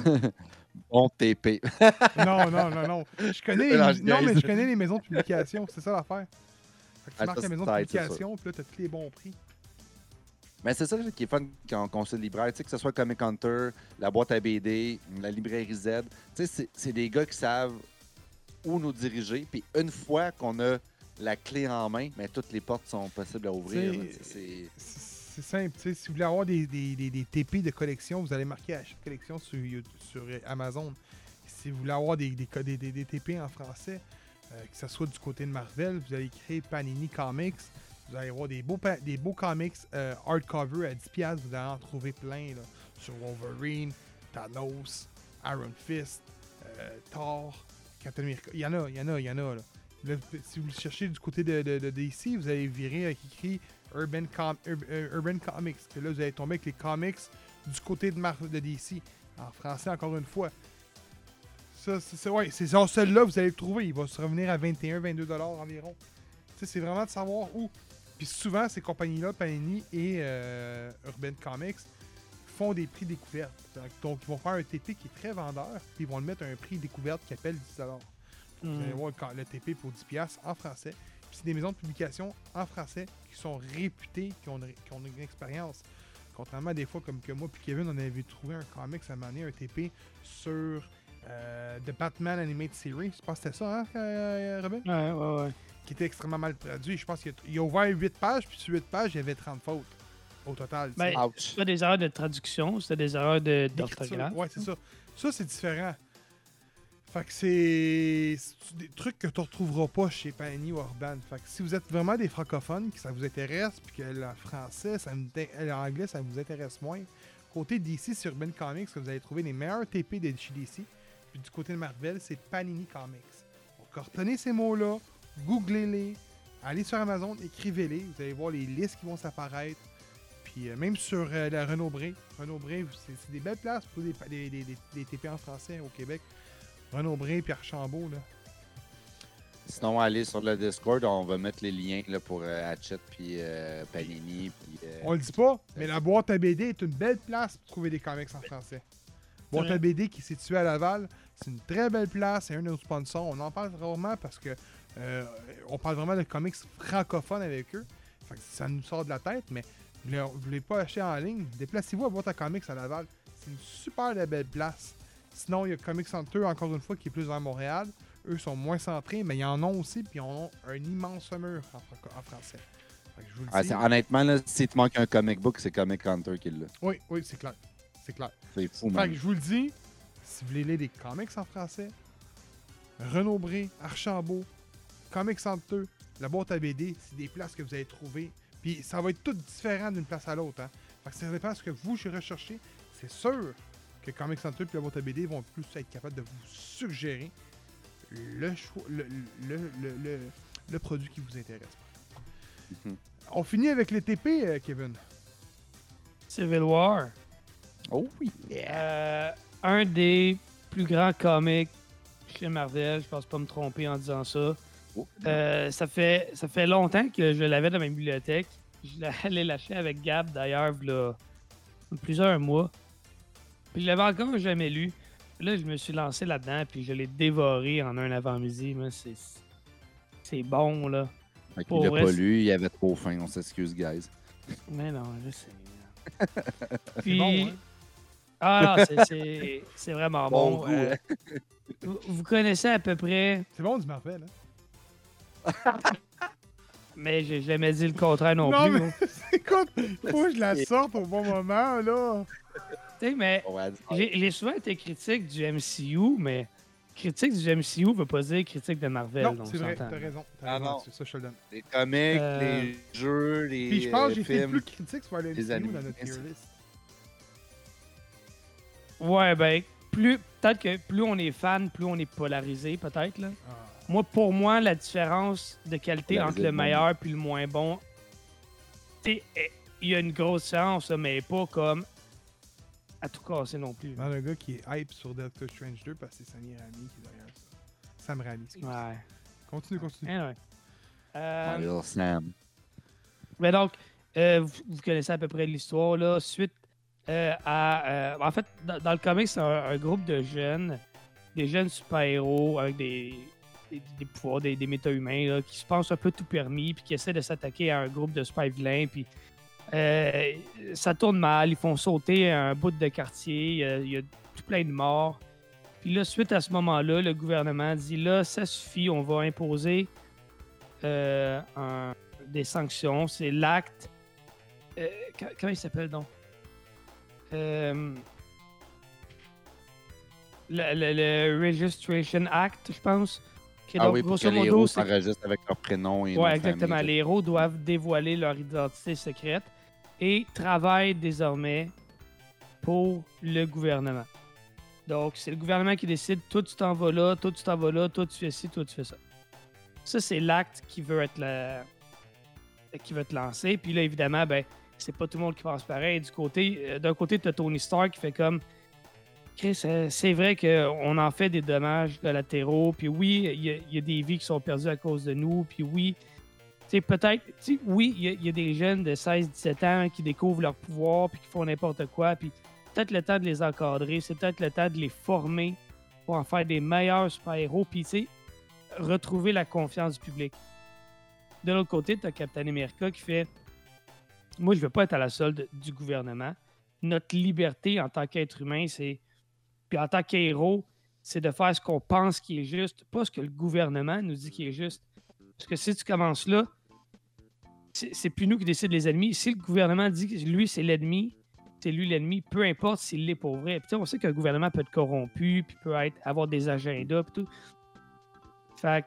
Bon TP. non, non, non, non. Je connais, les, Non, mais je connais les maisons de publication, c'est ça l'affaire. Tu Ah, marques la maison de publication, puis là, t'as tous les bons prix. Mais c'est ça qui est fun quand, quand c'est libraire, tu sais, que ce soit Comic Hunter, la boîte à BD, la librairie Z. Tu sais, c'est- des gars qui savent où nous diriger. Puis une fois qu'on a la clé en main, mais toutes les portes sont possibles à ouvrir. C'est- c'est- simple. Si vous voulez avoir des, des, des, TP de collection, vous allez marquer à chaque collection sur, sur Amazon. Si vous voulez avoir des, des, TP en français, euh, que ce soit du côté de Marvel, vous allez écrire Panini Comics. Vous allez avoir des beaux, des beaux comics euh, hardcover à 10$. Vous allez en trouver plein là, sur Wolverine, Thanos, Iron Fist, euh, Thor, Captain America. Il y en a, il y en a, il y en a. Là. Si vous le cherchez du côté de, DC, vous allez virer avec écrit Urban, Com- Ur- Urban Comics. Que là, vous allez tomber avec les comics du côté de, de DC. En français, encore une fois. Ça, c'est ouais, celui-là, vous allez le trouver. Il va se revenir à 21-22$ environ. C'est vraiment de savoir où. Puis souvent, ces compagnies-là, Panini et euh, Urban Comics, font des prix découvertes. Donc, Donc, ils vont faire un TP qui est très vendeur, puis ils vont le mettre à un prix découverte qui appelle 10$. Vous allez Hmm. voir le, TP pour 10$ en français. Puis c'est des maisons de publication en français qui sont réputées, qui ont, une- qui ont une expérience. Contrairement à des fois comme que moi puis Kevin, on avait trouvé un comics à un moment donné, un TP sur euh, The Batman Animated Series. Je pense que c'était ça, hein, euh, Robin? Ouais, ouais, ouais. Qui était extrêmement mal traduit. Je pense qu'il a, ouvert 8 pages, puis sur 8 pages, il y avait 30 fautes au total. Ben. C'était pas des erreurs de traduction, c'était des erreurs de- D'écriture. d'orthographe. Ouais, c'est ça. Ça, c'est différent. Fait que c'est c'est des trucs que tu retrouveras pas chez Panini ou Urban. Fait que si vous êtes vraiment des francophones, que ça vous intéresse, puis que le français, ça euh, l'anglais, ça vous intéresse moins, côté DC sur Urban Comics, que vous allez trouver les meilleurs TP de chez DC. Puis du côté de Marvel, c'est Panini Comics. Donc retenez ces mots-là, googlez-les, allez sur Amazon, écrivez-les, vous allez voir les listes qui vont s'apparaître. Puis euh, même sur euh, la Renault Bré, Renault Bré, c'est c'est des belles places pour des- des TP en français au Québec. Renault Bré puis Archambault, là. Sinon, allez sur le Discord, on va mettre les liens là, pour euh, Hatchet puis euh, Panini. Puis, euh, On le dit pas, mais la boîte à BD est une belle place pour trouver des comics en français. Boîte à BD qui est située à Laval, c'est une très belle place, c'est un de nos sponsors. On en parle rarement parce que euh, on parle vraiment de comics francophones avec eux. Fait que ça nous sort de la tête, mais vous voulez, vous voulez pas acheter en ligne, déplacez-vous à Boîte à Comics à Laval. C'est une super belle place. Sinon, il y a Comics Center, encore une fois, qui est plus vers Montréal. Eux sont moins centrés, mais ils en ont aussi, puis ils ont un immense mur en, français. Je vous le ah, dis. honnêtement, là, si tu manques un comic book, c'est Comic Hunter qui l'a. Oui, oui, c'est clair. C'est clair. C'est fou, Fait que je vous le dis, si vous voulez lire des comics en français, Renaud Bré, Archambault, Comics Center, la boîte à BD, c'est des places que vous allez trouver. Puis ça va être tout différent d'une place à l'autre. Hein. Fait que ça dépend de ce que vous recherchez. C'est sûr que Comics Center et la boîte à BD vont plus être capables de vous suggérer le, choix, le, le, le, le- le produit qui vous intéresse. Mhm. On finit avec les TP, euh, Kevin. Civil War. Oh oui. Euh, un des plus grands comics chez Marvel, je pense pas me tromper en disant ça. Oh. Euh, ça, fait, ça fait longtemps que je l'avais dans ma bibliothèque. Je l'allais l'acheter avec Gab d'ailleurs, plusieurs mois. Puis je l'avais encore jamais lu. Là, je me suis lancé là-dedans, puis je l'ai dévoré en un avant-midi. mais C'est, c'est bon, là. Fait qu'il l'a vrai, pas lu, il avait trop faim, on s'excuse, guys. Mais non, je sais. Puis, bon, hein? ah non, c'est- c'est c'est vraiment Bon bon. goût, Euh, vous, vous connaissez à peu près, C'est bon du Marvel, hein? mais j'ai jamais dit le contraire non, Non, plus. mais-. Écoute, faut que je la sorte au bon moment, là. Tu sais, mais j'ai souvent été critique du MCU, mais critique du MCU veut pas dire critique de Marvel. non, on c'est vrai, t'as raison. T'as Ah raison non. ça, je te le donne. Les comics, Euh, les jeux, les Puis je pense que j'ai films. plus critique sur le les MCU dans notre tier list. Ouais, ben, plus peut-être que plus on est fan, plus on est polarisé, peut-être. là. Ah. Moi, pour moi, la différence de qualité Polarisé entre le meilleur puis le moins bon, tu sais, eh, il y a une grosse différence, mais pas comme à tout casser non plus. Dans un gars qui est hype sur Doctor Strange 2 parce que c'est Sammy Rami qui est derrière ça. Sam Rami. Ouais. Continue, continue. Anyway. Euh, My little Sam. Mais donc, euh, vous, vous connaissez à peu près l'histoire, là. Suite euh, à. euh, en fait, dans, dans le comic, c'est un, un groupe de jeunes, des jeunes super-héros avec des, des, des pouvoirs, des, des méta-humains, là, qui se pensent un peu tout permis, puis qui essaient de s'attaquer à un groupe de super vilains, puis. Euh, ça tourne mal, ils font sauter un bout de quartier, il y a- il y, a tout plein de morts. Puis là, suite à ce moment-là, le gouvernement dit là, ça suffit, on va imposer euh, un- des sanctions. C'est l'acte. euh, co- comment il s'appelle donc? Le, le- le Registration Act, je pense. Qui Ah donc, oui, pour que grosso les modo, héros s'enregistrent avec leur prénom et Ouais, exactement. famille. Les héros doivent dévoiler leur identité secrète et travaillent désormais pour le gouvernement. Donc, c'est le gouvernement qui décide toi, tu t'en vas là, toi, tu t'en vas là, toi, tu fais ci, toi, tu fais ça. Ça, c'est l'acte qui veut être la... qui veut te lancer. Puis là, évidemment, ben, c'est pas tout le monde qui pense pareil. Du côté, euh, d'un côté, tu as Tony Stark qui fait comme Chris, euh, c'est vrai qu'on en fait des dommages collatéraux. Puis oui, il y, a- des vies qui sont perdues à cause de nous. Puis oui, peut-être, oui, il y a- il y, a des jeunes de 16-17 ans qui découvrent leur pouvoir puis qui font n'importe quoi. Puis peut-être le temps de les encadrer, c'est peut-être le temps de les former pour en faire des meilleurs super-héros. Puis, tu sais, retrouver la confiance du public. De l'autre côté, tu as Captain America qui fait Moi, je veux pas être à la solde du gouvernement. Notre liberté en tant qu'être humain, c'est. Puis en tant qu'héros, c'est de faire ce qu'on pense qui est juste, pas ce que le gouvernement nous dit qui est juste. Parce que si tu commences là, c'est plus nous qui décident les ennemis. Si le gouvernement dit que lui, c'est l'ennemi, c'est lui l'ennemi, peu importe s'il l'est pour vrai. Puis, on sait qu'un gouvernement peut être corrompu, puis peut être, avoir des agendas, puis tout. Fait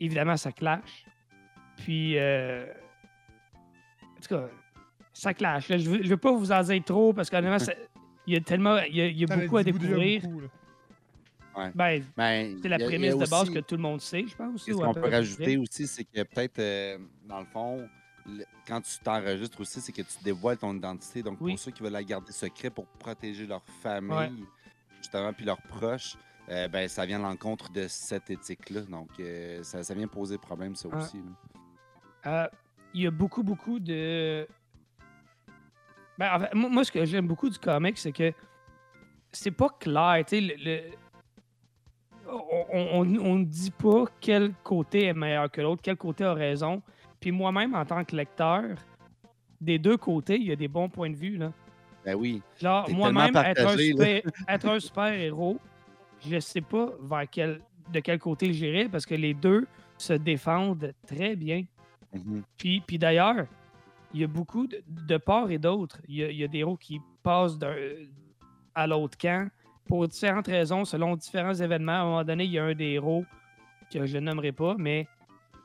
évidemment, ça clash. Puis, euh, en tout cas, ça clash. là. Je veux, je veux pas vous en dire trop parce qu'honnêtement, il y a tellement, il y a, y beaucoup à découvrir. beaucoup, Ben, Ben, c'est la prémisse de base que tout le monde sait, je pense. Ce qu'on peu peut rajouter aussi, c'est que peut-être, euh, dans le fond, le- quand tu t'enregistres aussi, c'est que tu dévoiles ton identité. Donc, Oui. pour ceux qui veulent la garder secret pour protéger leur famille, justement, puis leurs proches, euh, ben, ça vient à l'encontre de cette éthique-là. Donc, euh, ça, ça vient poser problème, ça Ah. aussi. il y a beaucoup, beaucoup de. Ben, en fait, moi, moi, ce que j'aime beaucoup du comic, c'est que c'est pas clair. tu sais, Le, le- On ne dit pas quel côté est meilleur que l'autre, quel côté a raison. Puis moi-même, en tant que lecteur, des deux côtés, il y a des bons points de vue. Là. Ben oui. Genre, moi-même, être, un super- super-héros, je sais pas vers quel, de quel côté j'irai parce que les deux se défendent très bien. Mhm. Puis, puis d'ailleurs, il y a beaucoup de, de part et d'autre. Il y, a, il y a des héros qui passent d'un à l'autre camp pour différentes raisons, selon différents événements. À un moment donné, il y a un des héros que je nommerai pas, mais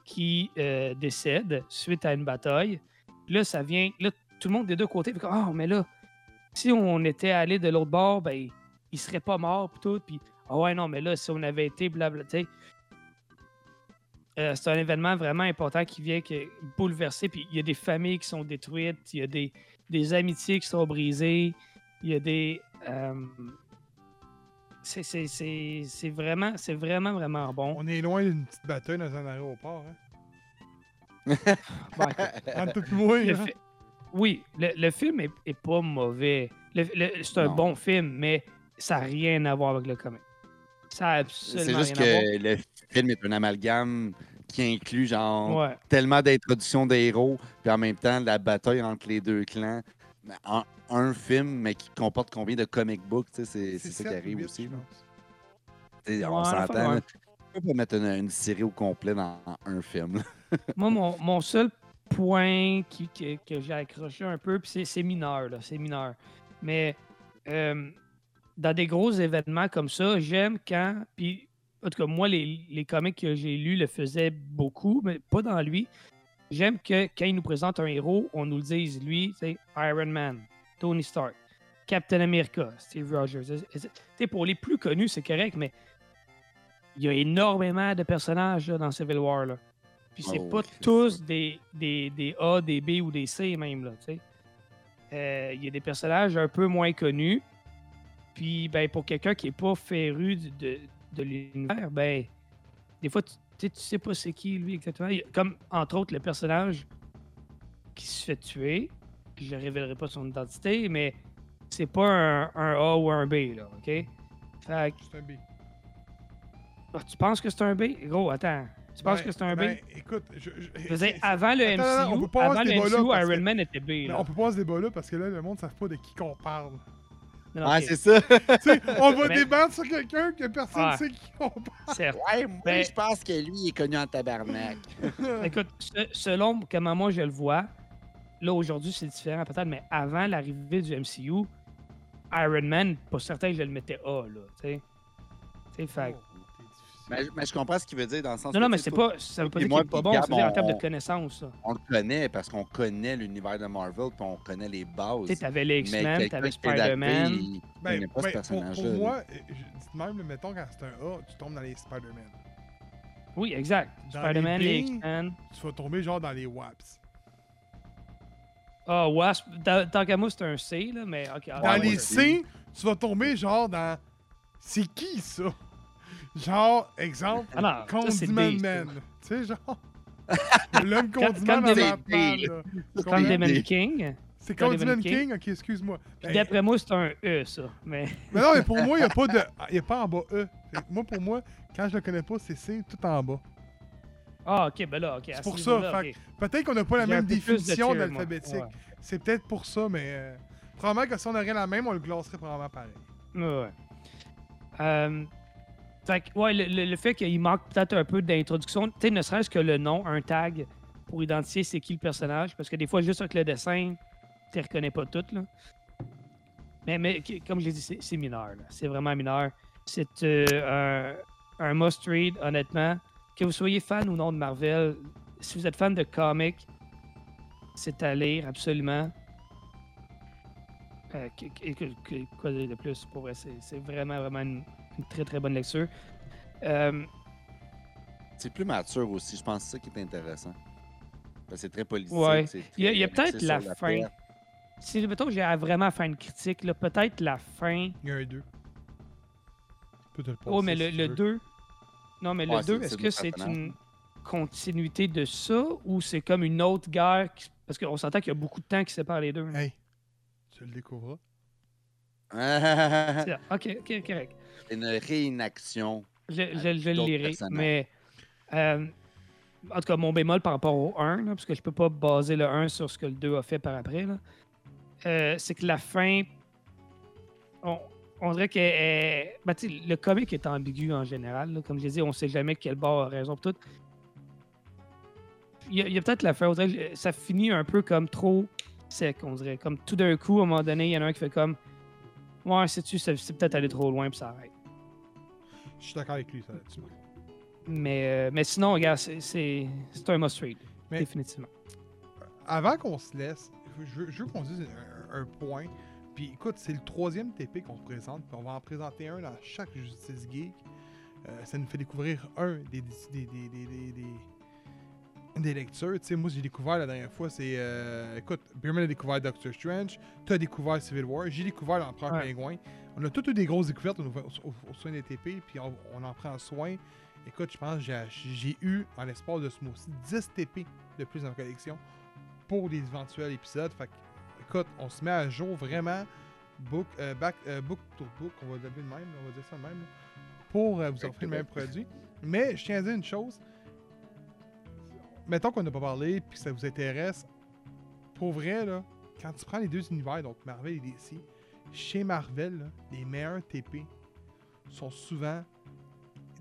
qui euh, décède suite à une bataille. Là, ça vient. Là, tout le monde des deux côtés Ah, mais là, si on était allé de l'autre bord, ben, il serait pas mort, puis tout. Puis, ah ouais, non, mais là, si on avait été, blabla, tu sais. Euh, c'est un événement vraiment important qui vient que bouleverser. Puis il y a des familles qui sont détruites, il y a des, des amitiés qui sont brisées, il y a des. euh, c'est- c'est c'est- c'est vraiment, c'est vraiment, vraiment bon. On est loin d'une petite bataille dans un aéroport. Hein. Bon, toi et moi, le hein. fi- Oui, le, le film est, est pas mauvais. C'est un Non. bon film, mais ça n'a rien à voir avec le comic. Ça a absolument C'est juste rien à que le film est un amalgame qui inclut genre. Ouais. tellement d'introductions des héros, puis en même temps la bataille entre les deux clans. En- un film, mais qui comporte combien de comic books, tu sais, c'est c'est ça qui arrive aussi. Ouais, on s'entend. ouais. Tu peux pas mettre une, une série au complet dans un film. Moi, mon, mon seul point qui, que, que j'ai accroché un peu, puis c'est- c'est mineur, là, c'est mineur. Mais euh, dans des gros événements comme ça, j'aime quand. Puis, en tout cas, moi, les, les comics que j'ai lus le faisaient beaucoup, mais pas dans lui. J'aime que quand il nous présente un héros, on nous le dise, lui, c'est Iron Man, Tony Stark, Captain America, Steve Rogers. Pour les plus connus, c'est correct, mais il y a énormément de personnages là, dans Civil War. Là. Puis c'est Oh, pas tous des, des, des A, des B ou des C même. Là, tu sais. Euh, Il y a des personnages un peu moins connus. Puis ben, pour quelqu'un qui est pas féru du- de, de l'univers, ben des fois tu, sais- pas c'est qui lui exactement. Comme entre autres le personnage qui se fait tuer. Puis je ne révélerai pas son identité, mais c'est pas un, un A ou un B, là, OK? Fait que- C'est un B. ah, tu penses que c'est un B? Gros, attends. Tu penses que c'est un B? ben, écoute, je, je- Je veux dire, c'est- avant le Attends, on MCU, peut pas avant le MCU, Iron que- Man était B. Là. on peut pas avoir ce débat-là parce que là, le monde ne savent pas de qui qu'on parle. Non, Ouais, c'est ça. tu sais, on va Mais- débattre sur quelqu'un que personne ne sait qui on parle. certes. Ouais, moi, Ben- je pense que lui, il est connu en tabarnak. Écoute, se- selon comment moi je le vois, là aujourd'hui c'est différent peut-être, mais avant l'arrivée du MCU, Iron Man, pas certain que je le mettais A, là, tu sais. Tu sais, fait Oh, mais, mais je comprends ce qu'il veut dire dans le sens Non, non, mais c'est pas, ça veut pas dire qu'il est pas bon, c'est-à-dire en termes de on- connaissances, ça. On le connaît parce qu'on connaît l'univers de Marvel puis on connaît les bases. Tu sais, t'avais les X-Men, t'avais est adapté, Spider-Man. Ben, ce pour, moi, euh, je même, mettons, quand c'est un A, tu tombes dans les Spider-Man. Oui, exact. Spider-Man, les les X-Men. Tu vas tomber genre dans les WAPs. Ah, Wasp, tant qu'à moi, c'est un C, là, mais ok. Dans les C, tu vas tomber genre dans. C'est qui ça? Genre, exemple, Ah Condiment. Man. Tu sais, genre. L'homme condiment dans? Condiment King. C'est Condiment King. Ok, excuse-moi. Puis Ben, d'après moi, c'est un E, ça. Mais Mais non, mais pour moi, il n'y a pas de. Il a pas en bas E. Moi, pour moi, quand je le connais pas, c'est C tout en bas. Ah, ok, ben là, ok. C'est ce pour ça. Peut-être qu'on n'a pas la même définition d'alphabétique. Ouais. C'est peut-être pour ça, mais. euh, probablement que si on aurait la même, on le classerait probablement pareil. Ouais, ouais. Euh, fait que, ouais, le, le- le fait qu'il manque peut-être un peu d'introduction, tu sais, ne serait-ce que le nom, un tag pour identifier c'est qui le personnage, parce que des fois, juste avec le dessin, tu ne reconnais pas tout, là. Mais, mais comme je l'ai dit, c'est c'est mineur, là. C'est vraiment mineur. C'est euh, un, un must-read, honnêtement. Que vous soyez fan ou non de Marvel, si vous êtes fan de comics, c'est à lire, absolument. Euh, quoi de plus? Pour vrai, c'est vraiment, vraiment une, une très très bonne lecture. Euh, C'est plus mature aussi, je pense que c'est ça qui est intéressant. Parce que c'est très politique. Ouais. Il y a- peut-être la fin. si mettons que j'ai à vraiment faire une critique, là, peut-être la fin. Il y a un 2. Peut te le Oh, mais le, si le tu veux. 2. Non, mais Ouais, le 2, c'est- est-ce c'est que c'est une continuité de ça ou c'est comme une autre guerre? qui- Parce qu'on s'entend qu'il y a beaucoup de temps qui sépare les deux. là. Hey, tu le découvriras. C'est- Ok, ok, correct. une réinaction. Je, je, je le lirai. Mais euh, en tout cas, mon bémol par rapport au 1, là, parce que je peux pas baser le 1 sur ce que le 2 a fait par après, euh, c'est que la fin. On, on dirait que euh, ben, le comic est ambigu en général. là. Comme je l'ai dit, on sait jamais quel bord a raison pour tout. Il y a, peut-être la fin, on dirait que ça finit un peu comme trop sec, on dirait. Comme tout d'un coup, à un moment donné, il y en a un qui fait comme Ouais, sais-tu, c'est c'est peut-être aller trop loin, puis ça arrête. Je suis d'accord avec lui, ça là-dessus. Mais, euh, mais sinon, regarde, c'est- un must-read, définitivement. Avant qu'on se laisse, je veux, je veux qu'on se dise un, un point. Puis écoute, c'est le troisième TP qu'on se présente. Puis on va en présenter un dans chaque Justice Geek. Euh, ça nous fait découvrir un des, des, des, des, des, lectures. Tu sais, moi, j'ai découvert la dernière fois, c'est. euh, écoute, Bierman a découvert Doctor Strange. Tu as découvert Civil War. J'ai découvert l'Empereur Ouais. Pingouin. On a toutes eu des grosses découvertes au, au, au- au soin des TP. Puis on, on en prend soin. Écoute, je pense que j'ai- j'ai eu, en l'espace de ce mois-ci, 10 TP de plus dans ma collection pour les éventuels épisodes. Fait que, écoute, on se met à jour vraiment book, euh, back, euh, book to book, on va le de même, on va dire ça de même, là, pour euh, vous offrir le même produit. Mais je tiens à dire une chose. Mettons qu'on n'a pas parlé puis que ça vous intéresse. Pour vrai, là, quand tu prends les deux univers, donc Marvel et DC, chez Marvel, là, les meilleurs TP sont souvent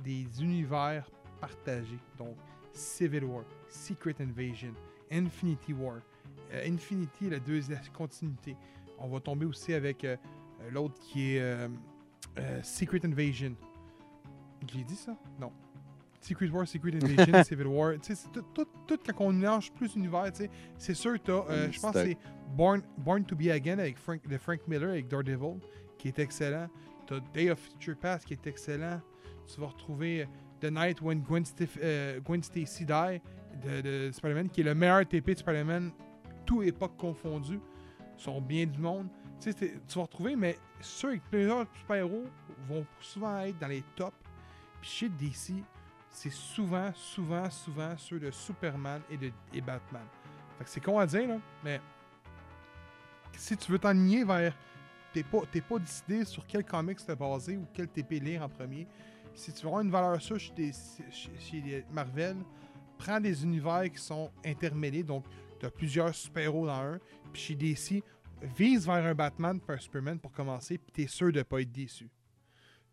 des univers partagés. Donc, Civil War, Secret Invasion, Infinity War. Euh, Infinity, la deuxième continuité. On va tomber aussi avec euh, l'autre qui est euh, Secret Invasion. J'ai dit ça? Non. Secret War, Secret Invasion, Civil War. Tu sais, tout, tout, tout quand on mélange plus d'univers, tu sais, c'est sûr que t'as, euh, Mm, je pense que c'est- Born, Born to Be Again avec Frank, de Frank Miller avec Daredevil, qui est excellent. T'as Day of Future Past qui est excellent. Tu vas retrouver The Night When Gwen, Stif- euh, Gwen Stacy Die de, de Spider-Man, qui est le meilleur TP de Spider-Man, tout époque confondu. Ils sont bien du monde. Tu vas retrouver, mais ceux avec plusieurs super-héros vont souvent être dans les tops. Puis chez DC, c'est souvent, souvent, souvent ceux de Superman et de et Batman. Fait que c'est con à dire, mais si tu veux t'enligner vers. T'es pas, t'es pas décidé sur quel comics te baser ou quel TP lire en premier. Si tu veux avoir une valeur sûre chez, des- chez- Marvel, prends des univers qui sont intermêlés, donc tu as plusieurs super-héros dans un. Puis chez DC, vise vers un Batman puis un Superman pour commencer, puis t'es sûr de pas être déçu.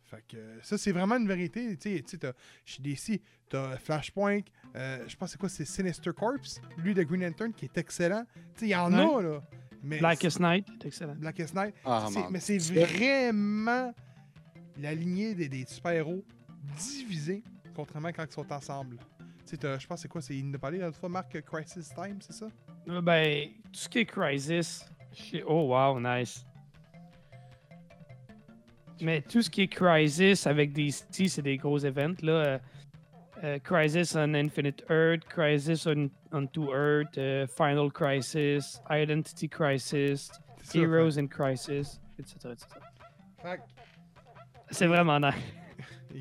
Fait que euh, ça, c'est vraiment une vérité. Tu sais, tu chez DC, t'as Flashpoint, euh, je pense c'est quoi, c'est Sinister Corps, lui de Green Lantern qui est excellent. Tu sais, il y en a, là. Mais Blackest Night, c'est excellent. Blackest Night. Ah, mais c'est vraiment la lignée des, des super-héros divisés, contrairement quand ils sont ensemble. Tu sais, je pense c'est quoi, c'est, il nous a parlé l'autre fois, Marc, Crisis Time, c'est ça? Euh, Ben, tout ce qui est Crisis. Oh, wow, nice. Mais tout ce qui est Crisis avec DC, c'est des gros events. Là. Euh, euh, Crisis on Infinite Earth, Crisis on, on Two Earth, euh, Final Crisis, Identity Crisis, Heroes in Crisis, etc. etc. C'est vraiment nice.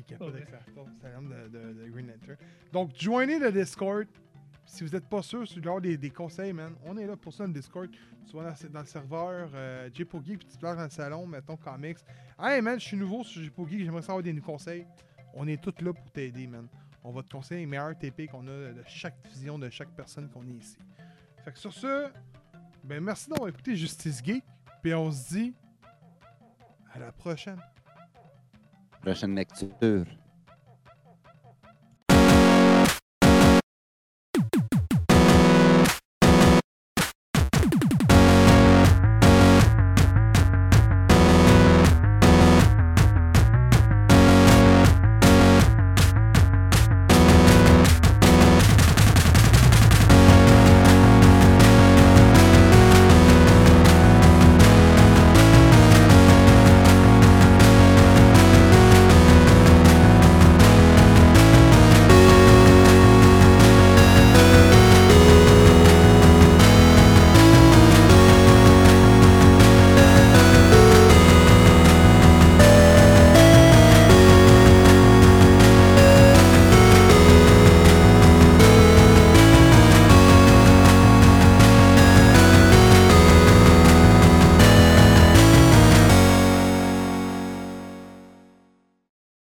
Il Ouais. avec sa force, c'est de, de- de Green Lantern. Donc, joignez le Discord. Si vous n'êtes pas sûr sur l'ordre des, des conseils, man, on est là pour ça, le Discord. Tu vas dans, dans le serveur euh, puis tu te places dans le salon, mettons comics. Hey, man, je suis nouveau sur Geek, j'aimerais savoir des conseils. On est tous là pour t'aider, man. On va te conseiller les meilleurs TP qu'on a de chaque vision de chaque personne qu'on est ici. Fait que sur ce, ben merci d'avoir écouté Justice Geek, puis on se dit à la prochaine. Prochaine lecture.